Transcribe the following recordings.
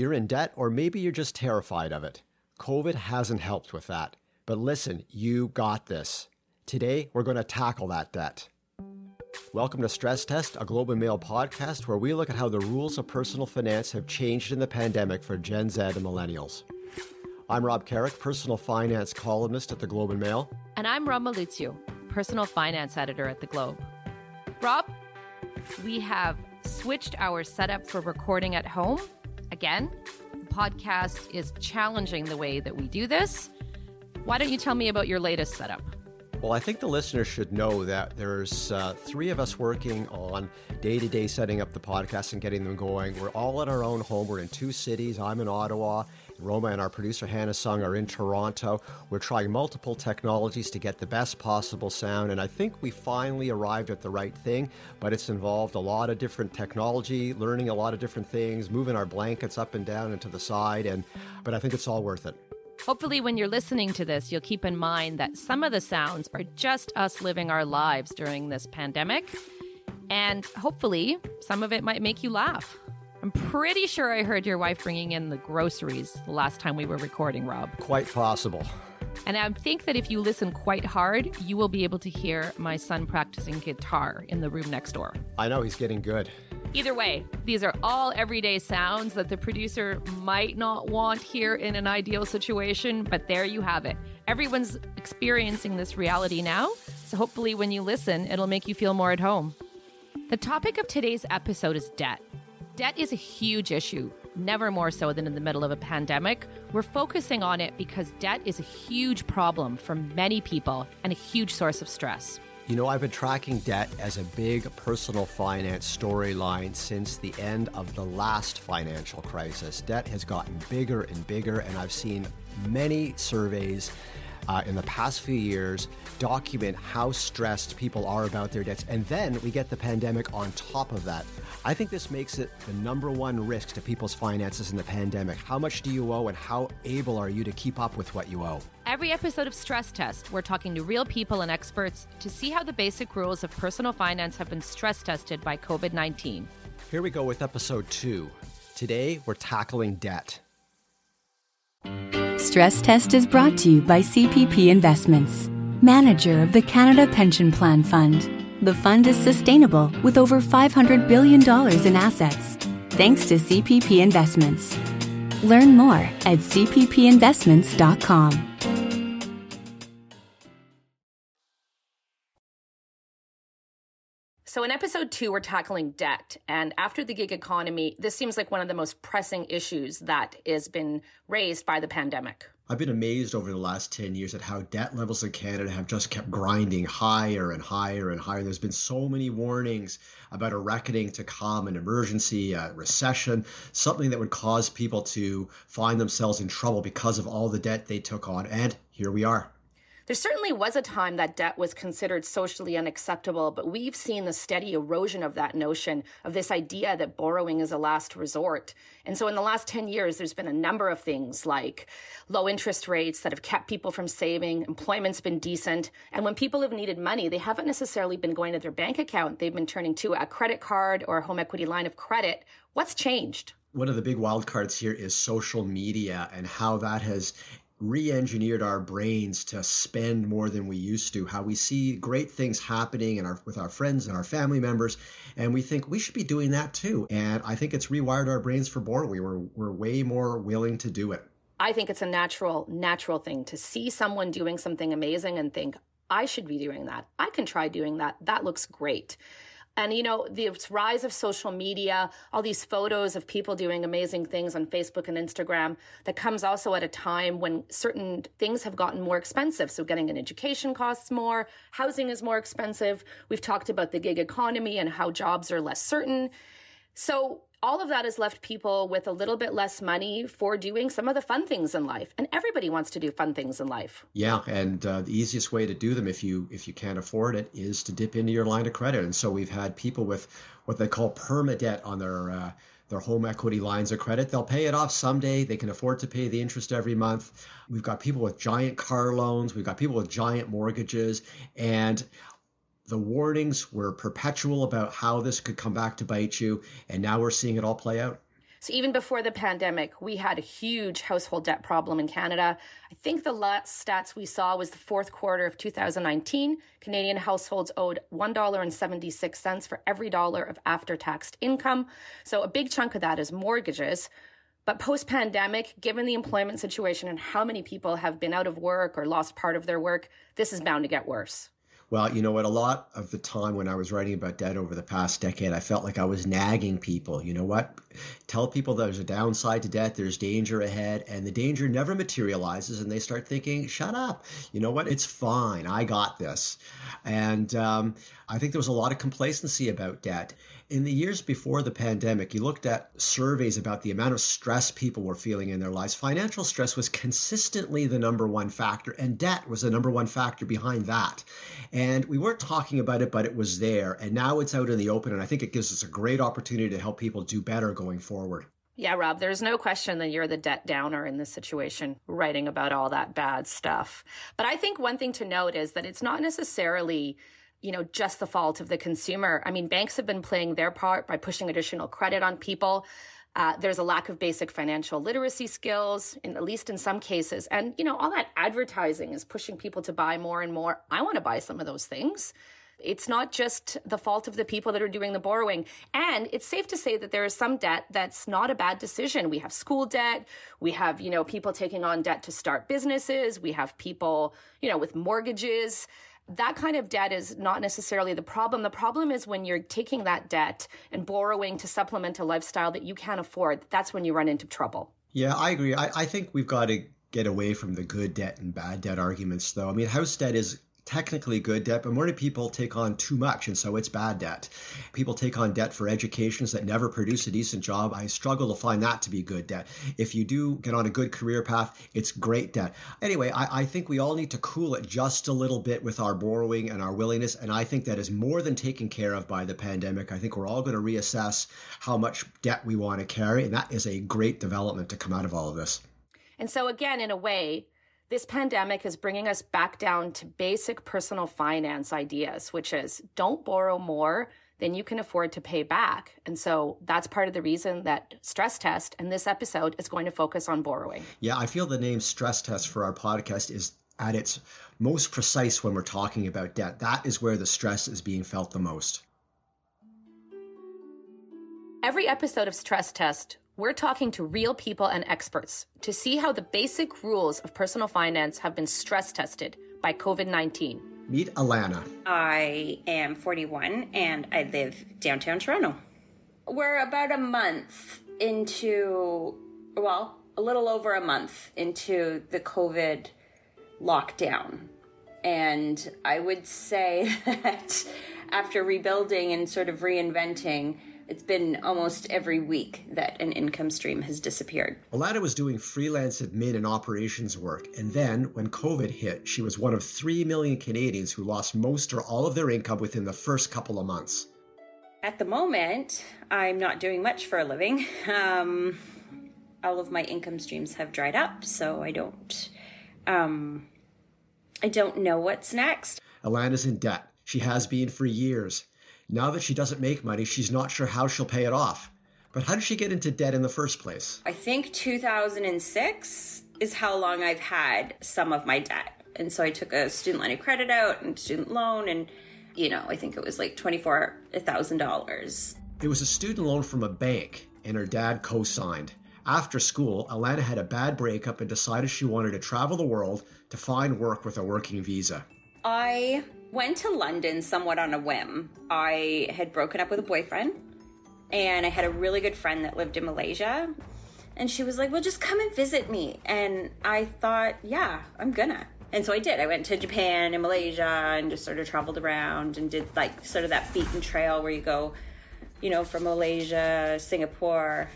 You're in debt, or maybe you're just terrified of it. COVID hasn't helped with that. But listen, you got this. Today, we're going to tackle that debt. Welcome to Stress Test, a Globe and Mail podcast where we look at how the rules of personal finance have changed in the pandemic for Gen Z and millennials. I'm Rob Carrick, personal finance columnist at the Globe and Mail. And I'm Roma Luciw, personal finance editor at the Globe. Rob, we have switched our setup for recording at home again. The podcast is challenging the way that we do this. Why don't you tell me about your latest setup? Well, I think the listeners should know that there's uh, three of us working on day to day setting up the podcast and getting them going. We're all at our own home. We're in two cities. I'm in Ottawa. Roma and our producer Hannah Sung are in Toronto. We're trying multiple technologies to get the best possible sound, and I think we finally arrived at the right thing. But it's involved a lot of different technology, learning a lot of different things, moving our blankets up and down and to the side, and but I think it's all worth it. Hopefully, when you're listening to this, you'll keep in mind that some of the sounds are just us living our lives during this pandemic. And hopefully, some of it might make you laugh. I'm pretty sure I heard your wife bringing in the groceries the last time we were recording, Rob. Quite possible. And I think that if you listen quite hard, you will be able to hear my son practicing guitar in the room next door. I know he's getting good. Either way, these are all everyday sounds that the producer might not want here in an ideal situation, but there you have it. Everyone's experiencing this reality now, so hopefully when you listen, it'll make you feel more at home. The topic of today's episode is debt. Debt is a huge issue, never more so than in the middle of a pandemic. We're focusing on it because debt is a huge problem for many people and a huge source of stress. You know, I've been tracking debt as a big personal finance storyline since the end of the last financial crisis. Debt has gotten bigger and bigger, and I've seen many surveys uh, in the past few years document how stressed people are about their debts. And then we get the pandemic on top of that. I think this makes it the number one risk to people's finances in the pandemic. How much do you owe, and how able are you to keep up with what you owe? Every episode of Stress Test, we're talking to real people and experts to see how the basic rules of personal finance have been stress tested by COVID 19. Here we go with episode two. Today, we're tackling debt. Stress Test is brought to you by CPP Investments, manager of the Canada Pension Plan Fund. The fund is sustainable with over $500 billion in assets, thanks to CPP Investments. Learn more at cppinvestments.com. So, in episode two, we're tackling debt. And after the gig economy, this seems like one of the most pressing issues that has been raised by the pandemic. I've been amazed over the last 10 years at how debt levels in Canada have just kept grinding higher and higher and higher. There's been so many warnings about a reckoning to come, an emergency, a recession, something that would cause people to find themselves in trouble because of all the debt they took on. And here we are. There certainly was a time that debt was considered socially unacceptable, but we've seen the steady erosion of that notion, of this idea that borrowing is a last resort. And so in the last 10 years, there's been a number of things like low interest rates that have kept people from saving, employment's been decent. And when people have needed money, they haven't necessarily been going to their bank account, they've been turning to a credit card or a home equity line of credit. What's changed? one of the big wild cards here is social media and how that has re-engineered our brains to spend more than we used to how we see great things happening in our with our friends and our family members and we think we should be doing that too. And i think it's rewired our brains for borrowing we we're, we're way more willing to do it. I think it's a natural natural thing to see someone doing something amazing and think i should be doing that. I can try doing that. That looks great and, you know, the rise of social media, all these photos of people doing amazing things on Facebook and Instagram, that comes also at a time when certain things have gotten more expensive. So getting an education costs more, housing is more expensive. We've talked about the gig economy and how jobs are less certain. So all of that has left people with a little bit less money for doing some of the fun things in life and everybody wants to do fun things in life yeah and uh, the easiest way to do them if you if you can't afford it is to dip into your line of credit and so we've had people with what they call perma debt on their uh, their home equity lines of credit. They'll pay it off someday. They can afford to pay the interest every month. We've got people with giant car loans. We've got people with giant mortgages. And the warnings were perpetual about how this could come back to bite you, and now we're seeing it all play out. So even before the pandemic, we had a huge household debt problem in Canada. I think the last stats we saw was the fourth quarter of 2019. Canadian households owed $1.76 for every dollar of after tax income. So a big chunk of that is mortgages. But post pandemic, given the employment situation and how many people have been out of work or lost part of their work, this is bound to get worse. Well, you know what? A lot of the time when I was writing about debt over the past decade, I felt like I was nagging people. You know what? Tell people there's a downside to debt, there's danger ahead, and the danger never materializes, and they start thinking, shut up. You know what? It's fine. I got this. And um, I think there was a lot of complacency about debt in the years before the pandemic, you looked at surveys about the amount of stress people were feeling in their lives. Financial stress was consistently the number one factor, and debt was the number one factor behind that. And we weren't talking about it, but it was there. And now it's out in the open. And I think it gives us a great opportunity to help people do better going forward. Yeah, Rob, there's no question that you're the debt downer in this situation, writing about all that bad stuff. But I think one thing to note is that it's not necessarily you know, just the fault of the consumer. I mean, banks have been playing their part by pushing additional credit on people. Uh, there's a lack of basic financial literacy skills, in, at least in some cases. And, you know, all that advertising is pushing people to buy more and more. I want to buy some of those things. It's not just the fault of the people that are doing the borrowing. And it's safe to say that there is some debt that's not a bad decision. We have school debt. We have, you know, people taking on debt to start businesses. We have people, you know, with mortgages that kind of debt is not necessarily the problem. The problem is when you're taking that debt and borrowing to supplement a lifestyle that you can't afford. That's when you run into trouble. Yeah, I agree. I, I think we've got to get away from the good debt and bad debt arguments, though. I mean, house debt is technically good debt, but many people take on too much, and so it's bad debt. People take on debt for educations that never produce a decent job. I struggle to find that to be good debt. If you do get on a good career path, it's great debt. Anyway, I, I think we all need to cool it just a little bit with our borrowing and our willingness, and I think that is more than taken care of by the pandemic. I think we're all going to reassess how much debt we want to carry, and that is a great development to come out of all of this. And so, again, in a way, this pandemic is bringing us back down to basic personal finance ideas, which is don't borrow more than you can afford to pay back. And so that's part of the reason that Stress Test and this episode is going to focus on borrowing. Yeah, I feel the name Stress Test for our podcast is at its most precise when we're talking about debt. That is where the stress is being felt the most. Every episode of Stress Test we're talking to real people and experts to see how the basic rules of personal finance have been stress tested by COVID 19. Meet Alana. I am 41 and I live downtown Toronto. We're about a month into, well, a little over a month into the COVID lockdown. And I would say that after rebuilding and sort of reinventing, it's been almost every week that an income stream has disappeared. Alana was doing freelance admin and operations work, and then when COVID hit, she was one of 3 million Canadians who lost most or all of their income within the first couple of months. At the moment, I'm not doing much for a living. Um, all of my income streams have dried up, so I don't. Um, I don't know what's next. Alana's in debt. She has been for years. Now that she doesn't make money, she's not sure how she'll pay it off. But how did she get into debt in the first place? I think 2006 is how long I've had some of my debt. And so I took a student line of credit out and student loan, and, you know, I think it was like $24,000. It was a student loan from a bank, and her dad co signed. After school, Alana had a bad breakup and decided she wanted to travel the world to find work with a working visa. I went to London somewhat on a whim. I had broken up with a boyfriend, and I had a really good friend that lived in Malaysia. And she was like, Well, just come and visit me. And I thought, Yeah, I'm gonna. And so I did. I went to Japan and Malaysia and just sort of traveled around and did like sort of that beaten trail where you go, you know, from Malaysia, Singapore,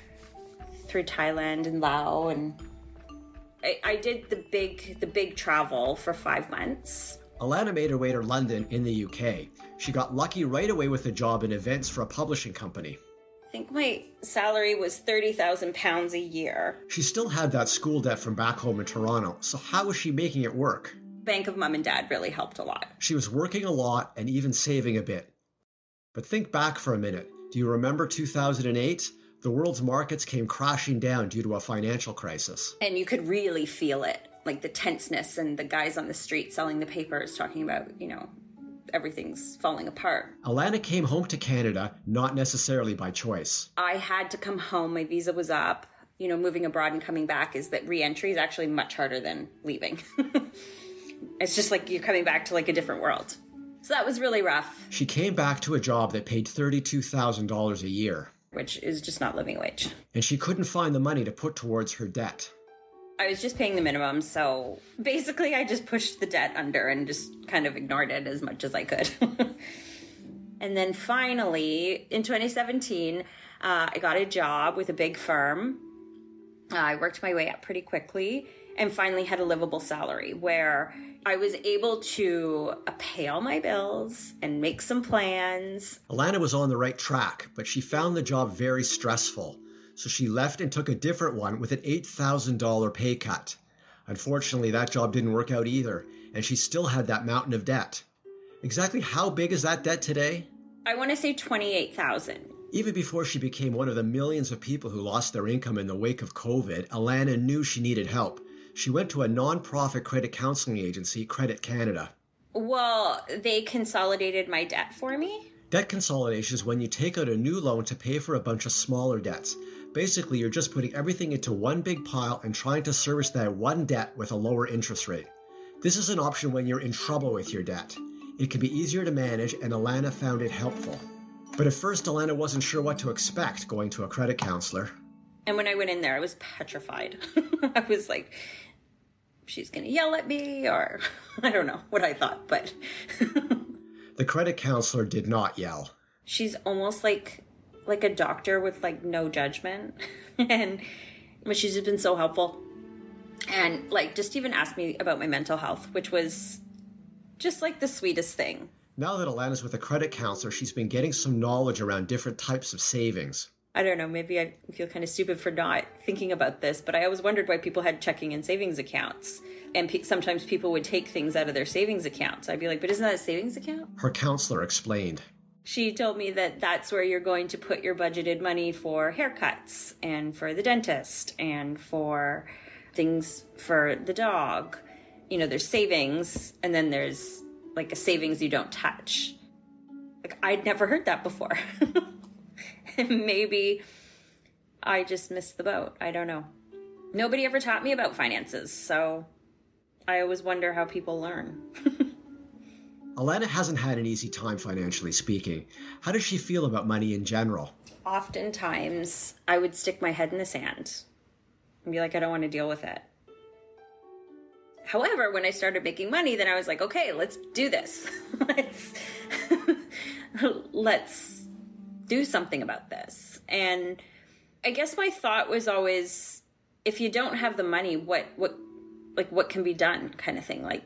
through Thailand and Laos. And I, I did the big, the big travel for five months Alana made her way to London in the UK. She got lucky right away with a job in events for a publishing company. I think my salary was £30,000 a year. She still had that school debt from back home in Toronto, so how was she making it work? Bank of Mom and Dad really helped a lot. She was working a lot and even saving a bit. But think back for a minute. Do you remember 2008? The world's markets came crashing down due to a financial crisis. And you could really feel it, like the tenseness and the guys on the street selling the papers talking about, you know, everything's falling apart. Alana came home to Canada not necessarily by choice. I had to come home. My visa was up. You know, moving abroad and coming back is that reentry is actually much harder than leaving. it's just like you're coming back to like a different world. So that was really rough. She came back to a job that paid $32,000 a year which is just not living wage. And she couldn't find the money to put towards her debt. I was just paying the minimum, so basically I just pushed the debt under and just kind of ignored it as much as I could. and then finally, in 2017, uh, I got a job with a big firm. Uh, I worked my way up pretty quickly and finally had a livable salary where I was able to uh, pay all my bills and make some plans. Alana was on the right track, but she found the job very stressful. So she left and took a different one with an $8,000 pay cut. Unfortunately, that job didn't work out either, and she still had that mountain of debt. Exactly how big is that debt today? I want to say 28,000. Even before she became one of the millions of people who lost their income in the wake of COVID, Alana knew she needed help she went to a nonprofit credit counseling agency, Credit Canada. Well, they consolidated my debt for me. Debt consolidation is when you take out a new loan to pay for a bunch of smaller debts. Basically, you're just putting everything into one big pile and trying to service that one debt with a lower interest rate. This is an option when you're in trouble with your debt. It can be easier to manage, and Alana found it helpful. But at first, Alana wasn't sure what to expect going to a credit counselor. And when I went in there, I was petrified. I was like, she's going to yell at me or I don't know what I thought, but the credit counselor did not yell. She's almost like like a doctor with like no judgment and but she's just been so helpful. And like just even asked me about my mental health, which was just like the sweetest thing. Now that Alana's with a credit counselor, she's been getting some knowledge around different types of savings. I don't know, maybe I feel kind of stupid for not thinking about this, but I always wondered why people had checking and savings accounts. And pe- sometimes people would take things out of their savings accounts. I'd be like, but isn't that a savings account? Her counselor explained. She told me that that's where you're going to put your budgeted money for haircuts and for the dentist and for things for the dog. You know, there's savings and then there's like a savings you don't touch. Like I'd never heard that before. maybe I just missed the boat. I don't know. Nobody ever taught me about finances, so I always wonder how people learn. Alana hasn't had an easy time financially speaking. How does she feel about money in general? Oftentimes, I would stick my head in the sand and be like, I don't want to deal with it. However, when I started making money, then I was like, okay, let's do this. let's let's do something about this. And I guess my thought was always if you don't have the money, what what like what can be done kind of thing. Like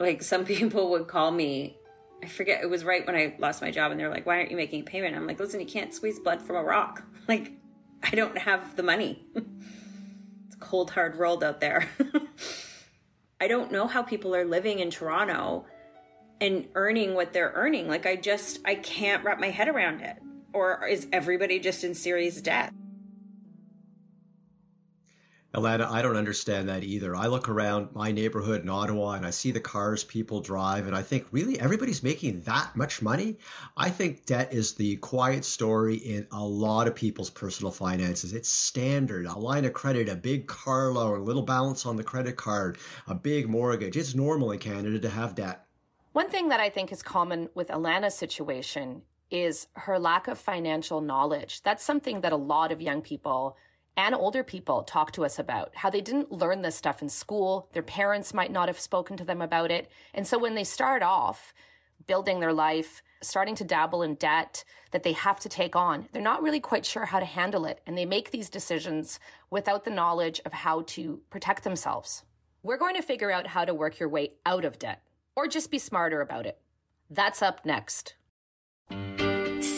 like some people would call me I forget it was right when I lost my job and they're like, Why aren't you making a payment? I'm like, listen, you can't squeeze blood from a rock. Like, I don't have the money. it's a cold, hard world out there. I don't know how people are living in Toronto and earning what they're earning. Like I just I can't wrap my head around it. Or is everybody just in serious debt? Alana, I don't understand that either. I look around my neighborhood in Ottawa and I see the cars people drive, and I think, really, everybody's making that much money? I think debt is the quiet story in a lot of people's personal finances. It's standard a line of credit, a big car loan, a little balance on the credit card, a big mortgage. It's normal in Canada to have debt. One thing that I think is common with Alana's situation is her lack of financial knowledge. That's something that a lot of young people and older people talk to us about how they didn't learn this stuff in school. Their parents might not have spoken to them about it. And so when they start off building their life, starting to dabble in debt that they have to take on, they're not really quite sure how to handle it. And they make these decisions without the knowledge of how to protect themselves. We're going to figure out how to work your way out of debt or just be smarter about it. That's up next.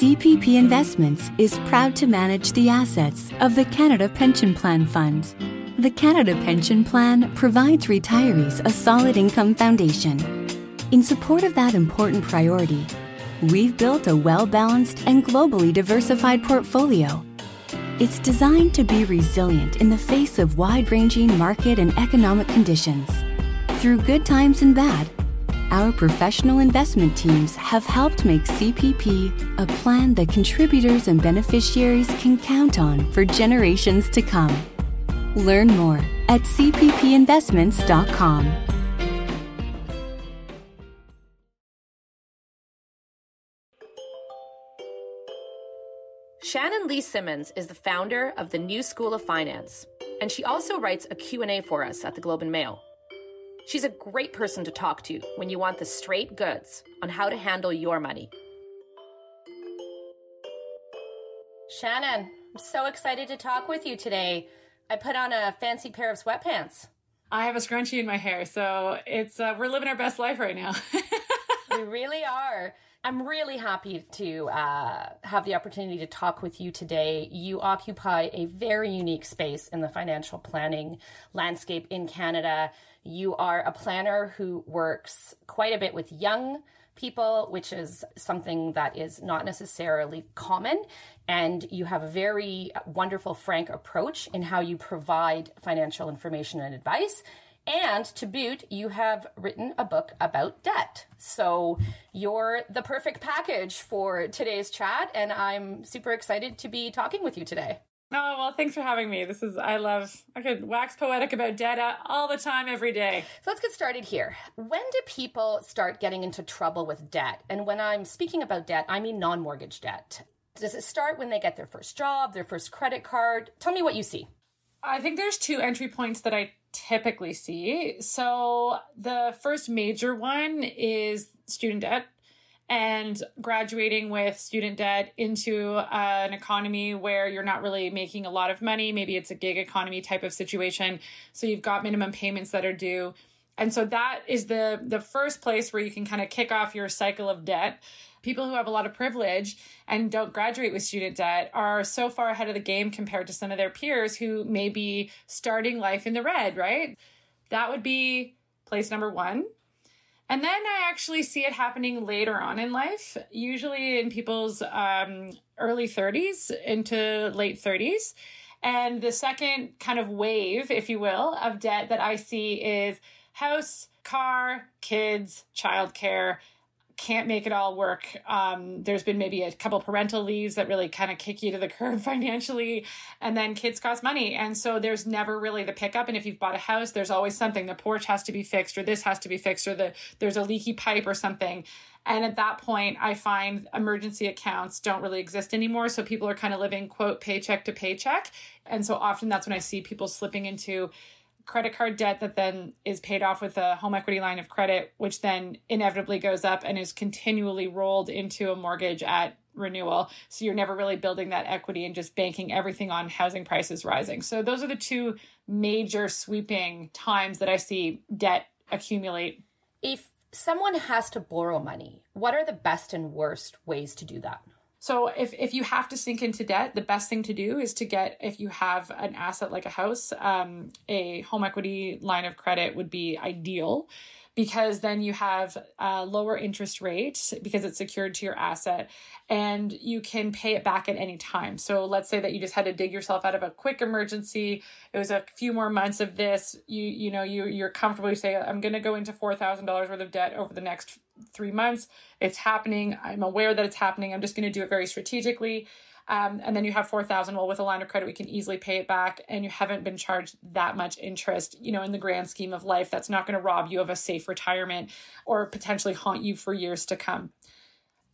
CPP Investments is proud to manage the assets of the Canada Pension Plan Fund. The Canada Pension Plan provides retirees a solid income foundation. In support of that important priority, we've built a well balanced and globally diversified portfolio. It's designed to be resilient in the face of wide ranging market and economic conditions. Through good times and bad, our professional investment teams have helped make CPP a plan that contributors and beneficiaries can count on for generations to come. Learn more at cppinvestments.com. Shannon Lee Simmons is the founder of the New School of Finance, and she also writes a Q&A for us at the Globe and Mail. She's a great person to talk to when you want the straight goods on how to handle your money. Shannon, I'm so excited to talk with you today. I put on a fancy pair of sweatpants. I have a scrunchie in my hair, so it's uh, we're living our best life right now. we really are. I'm really happy to uh, have the opportunity to talk with you today. You occupy a very unique space in the financial planning landscape in Canada. You are a planner who works quite a bit with young people, which is something that is not necessarily common. And you have a very wonderful, frank approach in how you provide financial information and advice. And to boot, you have written a book about debt. So you're the perfect package for today's chat. And I'm super excited to be talking with you today. Oh, well, thanks for having me. This is, I love, I could wax poetic about debt all the time, every day. So let's get started here. When do people start getting into trouble with debt? And when I'm speaking about debt, I mean non mortgage debt. Does it start when they get their first job, their first credit card? Tell me what you see. I think there's two entry points that I typically see. So the first major one is student debt and graduating with student debt into uh, an economy where you're not really making a lot of money. Maybe it's a gig economy type of situation. So you've got minimum payments that are due. And so that is the the first place where you can kind of kick off your cycle of debt people who have a lot of privilege and don't graduate with student debt are so far ahead of the game compared to some of their peers who may be starting life in the red, right? That would be place number one. And then I actually see it happening later on in life, usually in people's um, early 30s into late 30s. And the second kind of wave, if you will, of debt that I see is house, car, kids, childcare, can't make it all work. Um, there's been maybe a couple parental leaves that really kind of kick you to the curb financially, and then kids cost money, and so there's never really the pickup. And if you've bought a house, there's always something. The porch has to be fixed, or this has to be fixed, or the there's a leaky pipe or something. And at that point, I find emergency accounts don't really exist anymore. So people are kind of living quote paycheck to paycheck, and so often that's when I see people slipping into credit card debt that then is paid off with a home equity line of credit, which then inevitably goes up and is continually rolled into a mortgage at renewal. So you're never really building that equity and just banking everything on housing prices rising. So those are the two major sweeping times that I see debt accumulate. If someone has to borrow money, what are the best and worst ways to do that? So if if you have to sink into debt, the best thing to do is to get if you have an asset like a house, um, a home equity line of credit would be ideal because then you have a lower interest rate because it's secured to your asset and you can pay it back at any time. So let's say that you just had to dig yourself out of a quick emergency. It was a few more months of this. You you know you you're comfortable. You say I'm going to go into four thousand dollars worth of debt over the next three months. It's happening. I'm aware that it's happening. I'm just going to do it very strategically. Um, and then you have 4000 well with a line of credit we can easily pay it back and you haven't been charged that much interest you know in the grand scheme of life that's not going to rob you of a safe retirement or potentially haunt you for years to come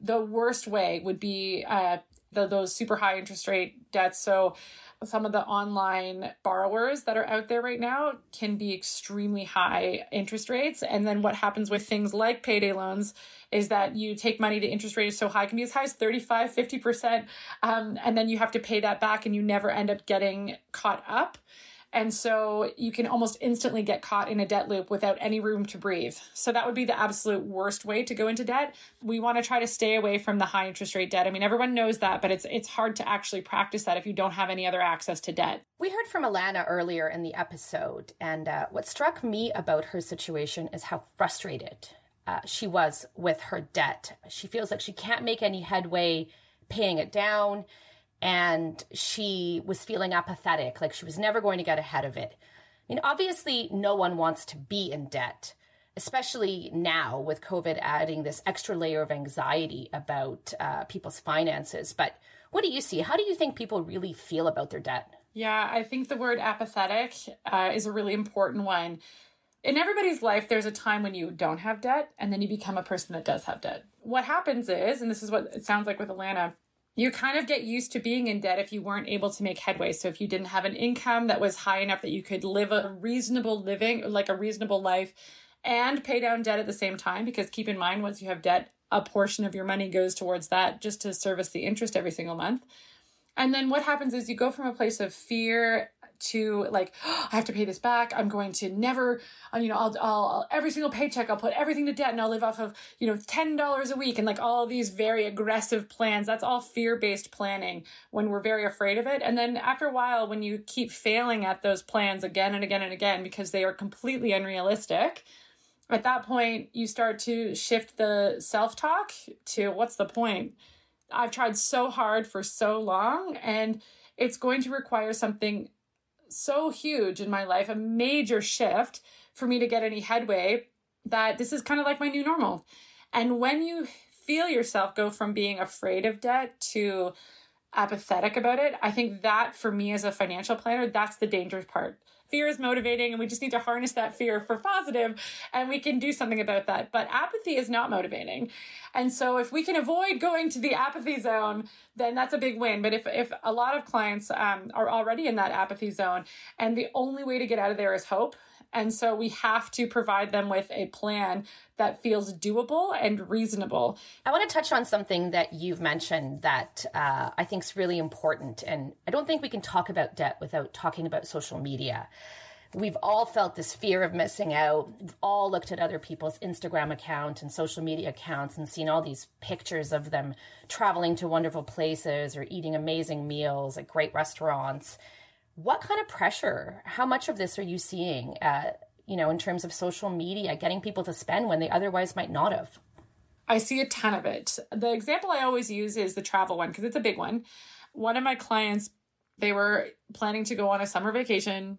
the worst way would be uh, the, those super high interest rate debts so some of the online borrowers that are out there right now can be extremely high interest rates. And then what happens with things like payday loans is that you take money, the interest rate is so high, it can be as high as 35, 50%. Um, and then you have to pay that back and you never end up getting caught up. And so you can almost instantly get caught in a debt loop without any room to breathe. So that would be the absolute worst way to go into debt. We want to try to stay away from the high interest rate debt. I mean, everyone knows that, but it's it's hard to actually practice that if you don't have any other access to debt. We heard from Alana earlier in the episode, and uh, what struck me about her situation is how frustrated uh, she was with her debt. She feels like she can't make any headway paying it down and she was feeling apathetic, like she was never going to get ahead of it. I mean, obviously, no one wants to be in debt, especially now with COVID adding this extra layer of anxiety about uh, people's finances. But what do you see? How do you think people really feel about their debt? Yeah, I think the word apathetic uh, is a really important one. In everybody's life, there's a time when you don't have debt, and then you become a person that does have debt. What happens is, and this is what it sounds like with Alana, you kind of get used to being in debt if you weren't able to make headway. So if you didn't have an income that was high enough that you could live a reasonable living, like a reasonable life, and pay down debt at the same time, because keep in mind, once you have debt, a portion of your money goes towards that just to service the interest every single month. And then what happens is you go from a place of fear to like oh, I have to pay this back. I'm going to never, uh, you know, I'll, I'll, I'll, every single paycheck I'll put everything to debt and I'll live off of you know ten dollars a week and like all these very aggressive plans. That's all fear based planning when we're very afraid of it. And then after a while, when you keep failing at those plans again and again and again because they are completely unrealistic. At that point, you start to shift the self talk to what's the point? I've tried so hard for so long, and it's going to require something so huge in my life, a major shift for me to get any headway, that this is kind of like my new normal. And when you feel yourself go from being afraid of debt to apathetic about it, I think that for me as a financial planner, that's the dangerous part fear is motivating and we just need to harness that fear for positive and we can do something about that. But apathy is not motivating. And so if we can avoid going to the apathy zone, then that's a big win. But if, if a lot of clients um, are already in that apathy zone and the only way to get out of there is hope, and so we have to provide them with a plan that feels doable and reasonable. I want to touch on something that you've mentioned that uh, I think is really important. And I don't think we can talk about debt without talking about social media. We've all felt this fear of missing out. We've all looked at other people's Instagram account and social media accounts and seen all these pictures of them traveling to wonderful places or eating amazing meals at great restaurants. What kind of pressure? How much of this are you seeing? Uh, you know, in terms of social media, getting people to spend when they otherwise might not have. I see a ton of it. The example I always use is the travel one because it's a big one. One of my clients, they were planning to go on a summer vacation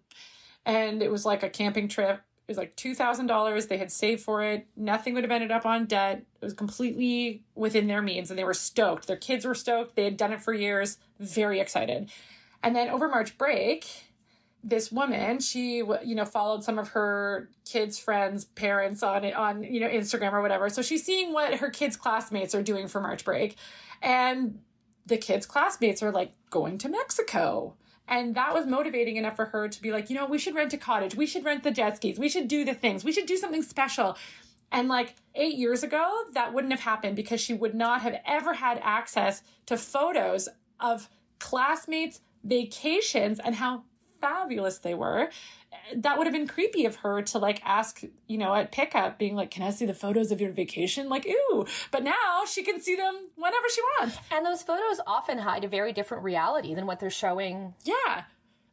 and it was like a camping trip. It was like $2,000. They had saved for it. Nothing would have ended up on debt. It was completely within their means and they were stoked. Their kids were stoked. They had done it for years, very excited. And then over March break, this woman, she you know followed some of her kids' friends' parents on it, on you know Instagram or whatever. So she's seeing what her kids' classmates are doing for March break, and the kids' classmates are like going to Mexico. And that was motivating enough for her to be like, you know, we should rent a cottage. We should rent the jet skis. We should do the things. We should do something special. And like eight years ago, that wouldn't have happened because she would not have ever had access to photos of classmates vacations and how fabulous they were that would have been creepy of her to like ask, you know, at pickup, being like, "Can I see the photos of your vacation?" Like, ooh. But now she can see them whenever she wants. And those photos often hide a very different reality than what they're showing. Yeah,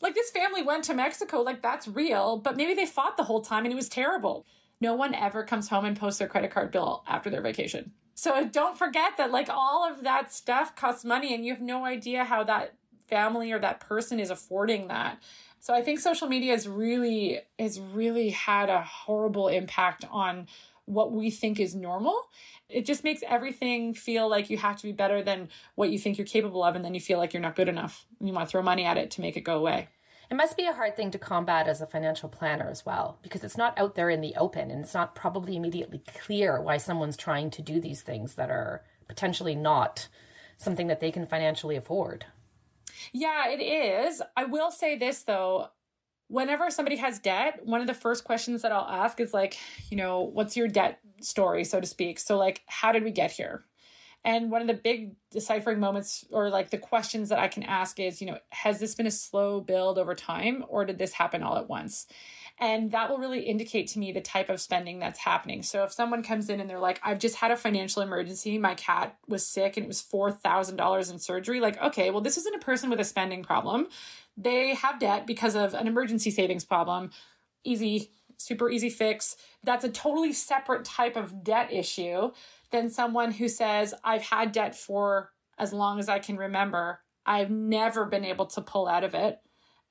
like this family went to Mexico, like that's real. But maybe they fought the whole time and it was terrible. No one ever comes home and posts their credit card bill after their vacation. So don't forget that like all of that stuff costs money, and you have no idea how that family or that person is affording that. So I think social media has really has really had a horrible impact on what we think is normal. It just makes everything feel like you have to be better than what you think you're capable of and then you feel like you're not good enough. You want to throw money at it to make it go away. It must be a hard thing to combat as a financial planner as well, because it's not out there in the open and it's not probably immediately clear why someone's trying to do these things that are potentially not something that they can financially afford. Yeah, it is. I will say this though. Whenever somebody has debt, one of the first questions that I'll ask is like, you know, what's your debt story, so to speak? So, like, how did we get here? And one of the big deciphering moments or like the questions that I can ask is, you know, has this been a slow build over time or did this happen all at once? And that will really indicate to me the type of spending that's happening. So if someone comes in and they're like, I've just had a financial emergency, my cat was sick and it was $4,000 in surgery, like, okay, well, this isn't a person with a spending problem. They have debt because of an emergency savings problem. Easy, super easy fix. That's a totally separate type of debt issue than someone who says, I've had debt for as long as I can remember. I've never been able to pull out of it.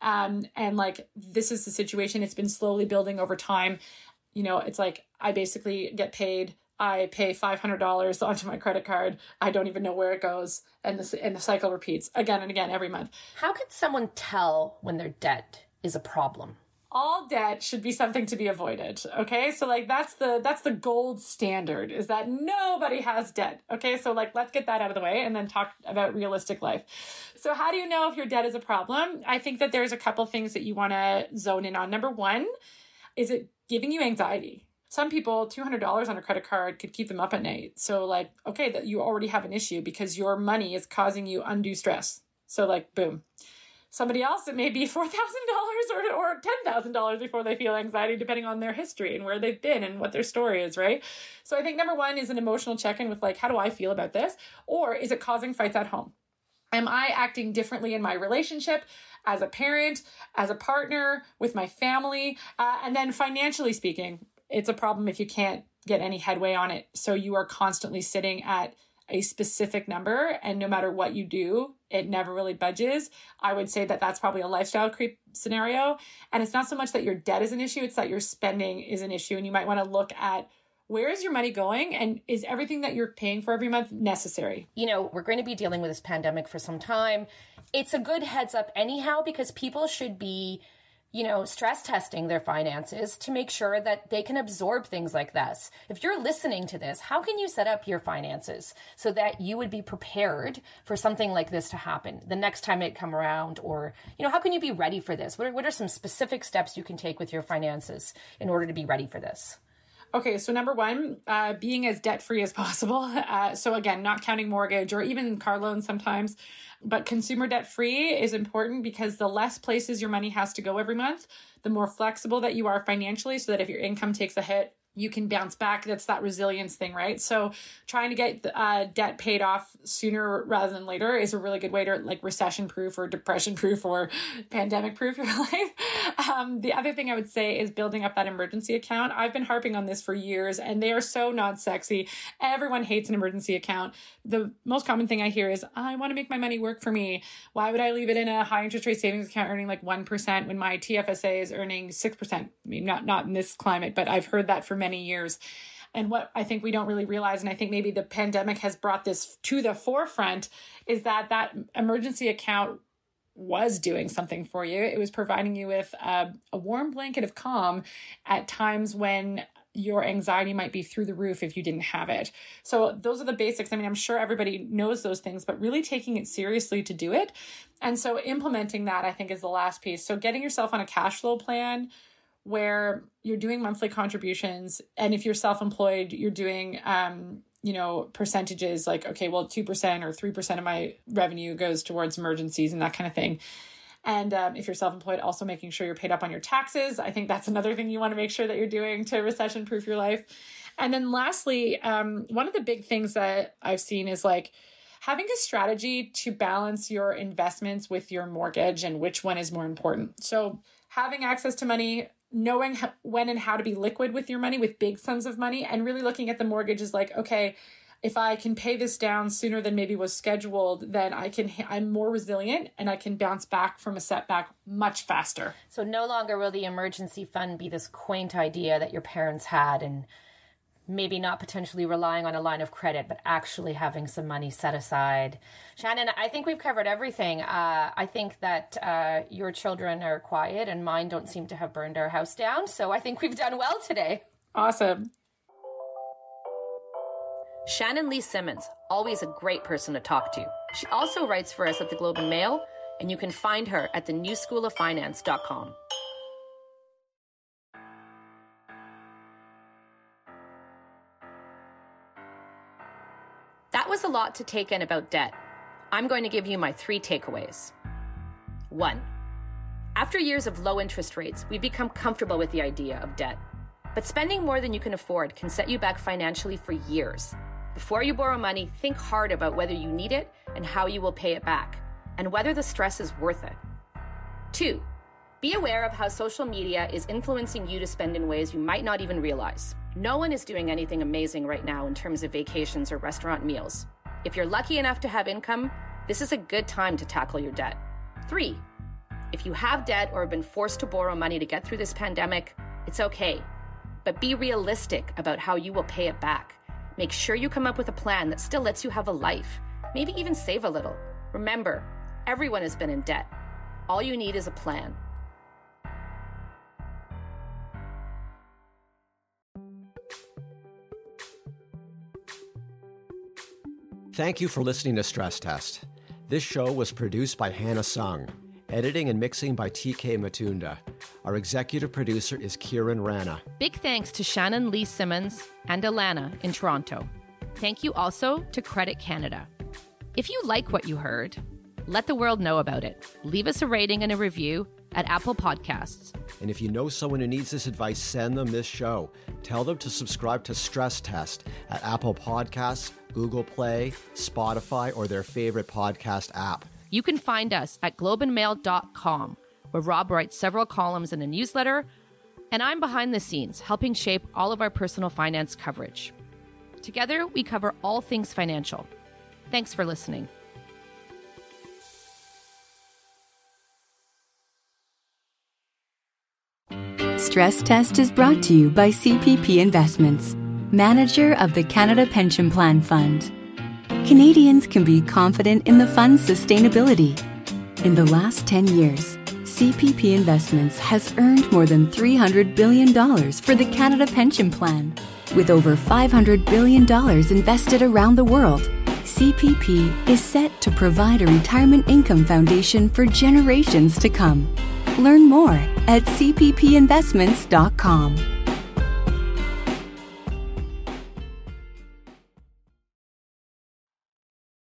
Um, and like, this is the situation. It's been slowly building over time. You know, it's like I basically get paid. I pay five hundred dollars onto my credit card. I don't even know where it goes, and the and the cycle repeats again and again every month. How can someone tell when their debt is a problem? All debt should be something to be avoided okay? So like that's the that's the gold standard is that nobody has debt okay? So like let's get that out of the way and then talk about realistic life. So how do you know if your debt is a problem? I think that there's a couple things that you want to zone in on. Number one is it giving you anxiety? Some people $200 on a credit card could keep them up at night. So like okay that you already have an issue because your money is causing you undue stress. So like boom somebody else, it may be $4,000 or, or $10,000 before they feel anxiety, depending on their history and where they've been and what their story is, right? So I think number one is an emotional check in with like, how do I feel about this? Or is it causing fights at home? Am I acting differently in my relationship as a parent, as a partner, with my family? Uh, and then financially speaking, it's a problem if you can't get any headway on it. So you are constantly sitting at a specific number and no matter what you do it never really budges. I would say that that's probably a lifestyle creep scenario. And it's not so much that your debt is an issue it's that your spending is an issue and you might want to look at where is your money going and is everything that you're paying for every month necessary? You know we're going to be dealing with this pandemic for some time. It's a good heads up anyhow because people should be you know, stress testing their finances to make sure that they can absorb things like this. If you're listening to this, how can you set up your finances so that you would be prepared for something like this to happen the next time it come around? Or, you know, how can you be ready for this? What are, what are some specific steps you can take with your finances in order to be ready for this? Okay, so number one, uh, being as debt free as possible. Uh, so again, not counting mortgage or even car loans sometimes, but consumer debt free is important because the less places your money has to go every month, the more flexible that you are financially, so that if your income takes a hit, you can bounce back. That's that resilience thing, right? So trying to get uh, debt paid off sooner rather than later is a really good way to like recession proof or depression proof or pandemic proof your life. Um, the other thing I would say is building up that emergency account. I've been harping on this for years and they are so not sexy. Everyone hates an emergency account. The most common thing I hear is, I want to make my money work for me. Why would I leave it in a high interest rate savings account earning like 1% when my TFSA is earning 6%? I mean, not, not in this climate, but I've heard that for many many years. And what I think we don't really realize, and I think maybe the pandemic has brought this to the forefront, is that that emergency account was doing something for you. It was providing you with a, a, warm blanket of calm at times when your anxiety might be through the roof if you didn't have it. So, those are the basics. I mean, I'm sure everybody knows those things, but really taking it seriously to do it. And so, implementing that, I think, is the last piece. So, getting yourself on a cash flow plan where you're doing monthly contributions and if you're self-employed you're doing um, you know percentages like okay well 2% or 3% of my revenue goes towards emergencies and that kind of thing. And um, if you're self-employed also making sure you're paid up on your taxes. I think that's another thing you want to make sure that you're doing to recession proof your life. And then lastly um, one of the big things that i've seen is like having a strategy to balance your investments with your mortgage and which one is more important. So having access to money knowing when and how to be liquid with your money with big sums of money and really looking at the mortgage is like okay if i can pay this down sooner than maybe was scheduled then i can i'm more resilient and i can bounce back from a setback much faster. So no longer will the emergency fund be this quaint idea that your parents had and maybe not potentially relying on a line of credit, but actually having some money set aside. Shannon, I think we've covered everything. Uh, I think that uh, your children are quiet and mine don't seem to have burned our house down. So I think we've done well today. Awesome. Shannon Lee Simmons, always a great person to talk to. She also writes for us at the Globe and Mail, and you can find her at the lot to take in about debt. I'm going to give you my three takeaways. One, after years of low interest rates, we've become comfortable with the idea of debt. But spending more than you can afford can set you back financially for years. Before you borrow money, think hard about whether you need it and how you will pay it back, and whether the stress is worth it. Two, be aware of how social media is influencing you to spend in ways you might not even realize. No one is doing anything amazing right now in terms of vacations or restaurant meals. If you're lucky enough to have income, This is a good time to tackle your debt. Three, if you have debt or have been forced to borrow money to get through this pandemic, it's okay. But be realistic about how you will pay it back. Make sure you come up with a plan that still lets you have a life, maybe even save a little. Remember, everyone has been in debt. All you need is a plan. Thank you for listening to Stress Test. This show was produced by Hannah Sung, editing and mixing by TK Matunda. Our executive producer is Kiran Rana. Big thanks to Shannon Lee Simmons and Alana in Toronto. Thank you also to Credit Canada. If you like what you heard, let the world know about it. Leave us a rating and a review at Apple Podcasts. And if you know someone who needs this advice, send them this show. Tell them to subscribe to Stress Test at Apple Podcasts, Google Play, Spotify, or their favorite podcast app. You can find us at globeandmail.com, where Rob writes several columns in a newsletter, and I'm behind the scenes helping shape all of our personal finance coverage. Together, we cover all things financial. Thanks for listening. Stress Test is brought to you by CPP Investments, manager of the Canada Pension Plan Fund. Canadians can be confident in the fund's sustainability. In the last 10 years, CPP Investments has earned more than $300 billion for the Canada Pension Plan. With over $500 billion invested around the world, CPP is set to provide a retirement income foundation for generations to come. Learn more at cppinvestments.com.